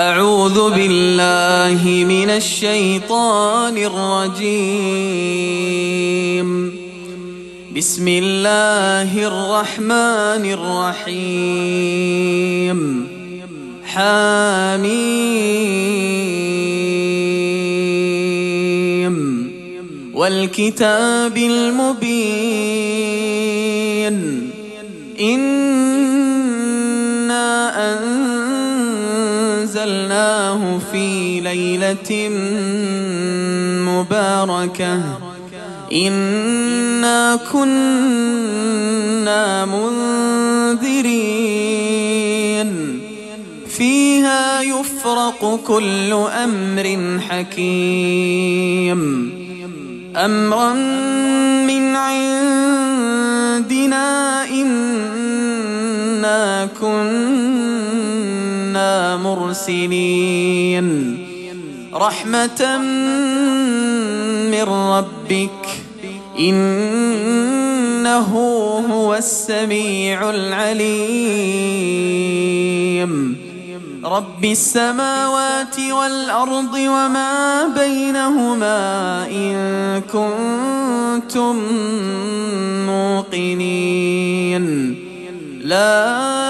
أعوذ بالله من الشيطان الرجيم. بسم الله الرحمن الرحيم. حميم والكتاب المبين. إنا في ليلة مباركة. إنا كنا منذرين. فيها يفرق كل أمر حكيم. أمرا من عندنا إنا كنا مرسلين رحمة من ربك إنه هو السميع العليم. رب السماوات والأرض وما بينهما إن كنتم موقنين. لا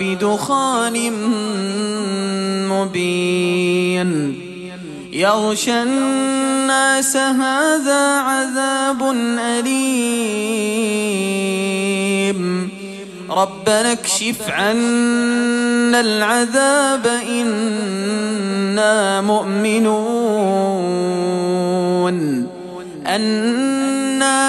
بدخان مبين. يغشى الناس هذا عذاب أليم. ربنا اكشف عنا العذاب إنا مؤمنون. أنا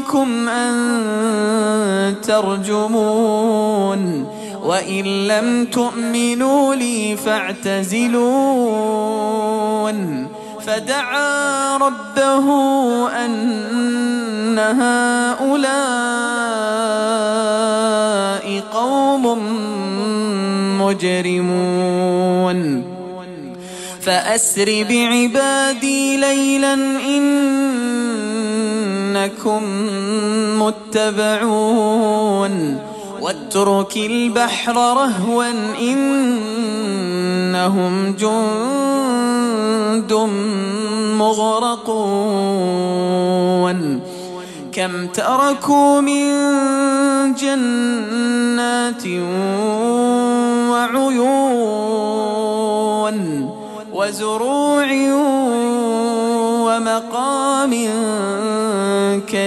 وربكم أن ترجمون وإن لم تؤمنوا لي فاعتزلون فدعا ربه أن هؤلاء قوم مجرمون فأسر بعبادي ليلا إنكم متبعون واترك البحر رهوا إنهم جند مغرقون كم تركوا من جنات وعيون وزروع ومقام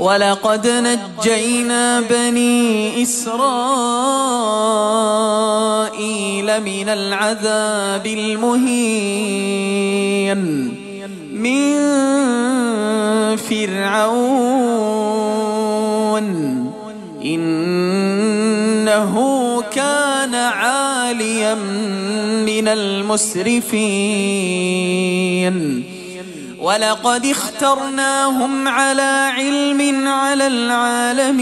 ولقد نجينا بني إسرائيل من العذاب المهين. من فرعون. إنه كان عاليا من المسرفين. ولقد اخترناهم على علم على العالمين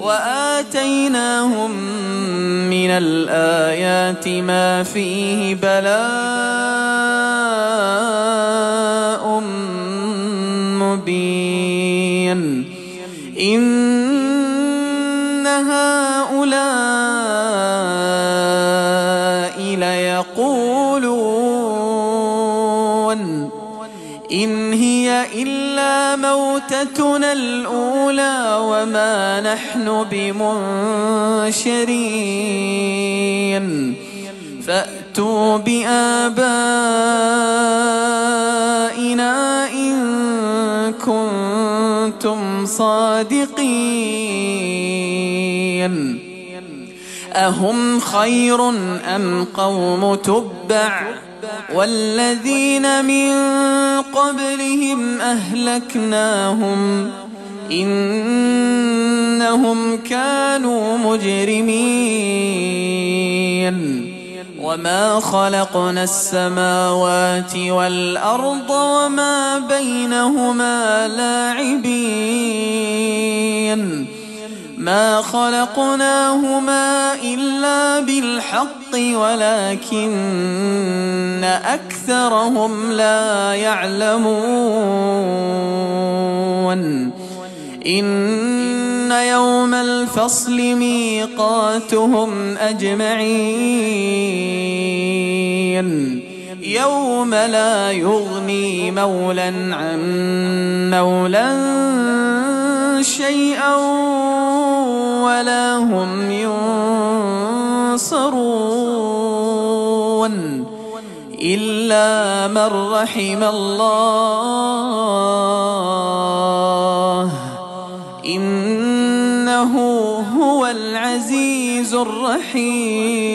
وآتيناهم من الآيات ما فيه بلاء مبين إن هؤلاء ليقولون إن هي إلا موتتنا الأولى وما نحن بمنشرين. فأتوا بآبائنا إن كنتم صادقين. أهم خير أم قوم تبع؟ والذين من قبلهم أهلكناهم إنهم كانوا مجرمين. وما خلقنا السماوات والأرض وما بينهما لاعبين. ما خلقناهما إلا بالحق ولكن أكثرهم لا يعلمون إن يوم الفصل ميقاتهم أجمعين يوم لا يغني مولا عن مولا شيئا ولا هم ينصرون إلا من رحم الله. إنه هو العزيز الرحيم.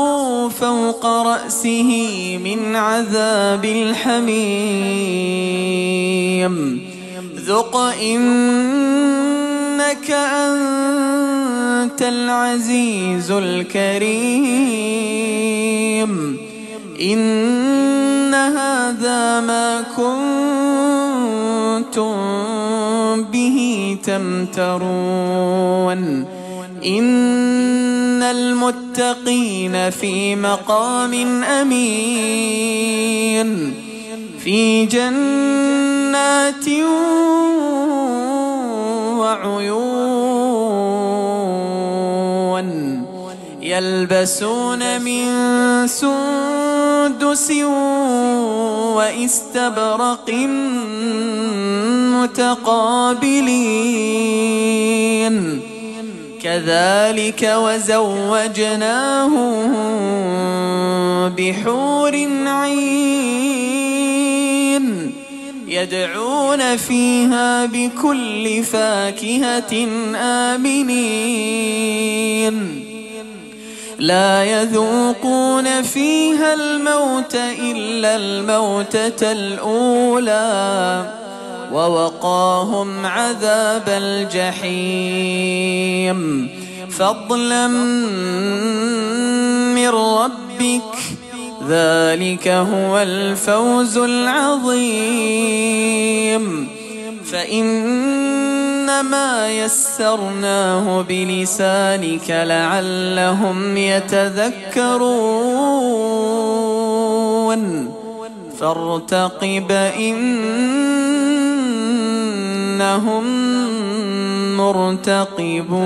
صبوا فوق رأسه من عذاب الحميم. ذق إنك أنت العزيز الكريم. إن هذا ما كنتم به تمترون. إن المتقين في مقام أمين في جنات وعيون يلبسون من سندس واستبرق متقابلين. كذلك وزوجناهم بحور عين يدعون فيها بكل فاكهة آمنين. لا يذوقون فيها الموت إلا الموتة الأولى. ووقاهم عذاب الجحيم. فضلا من ربك ذلك هو الفوز العظيم. فإنما يسرناه بلسانك لعلهم يتذكرون. فارتقب إنهم مرتقبون.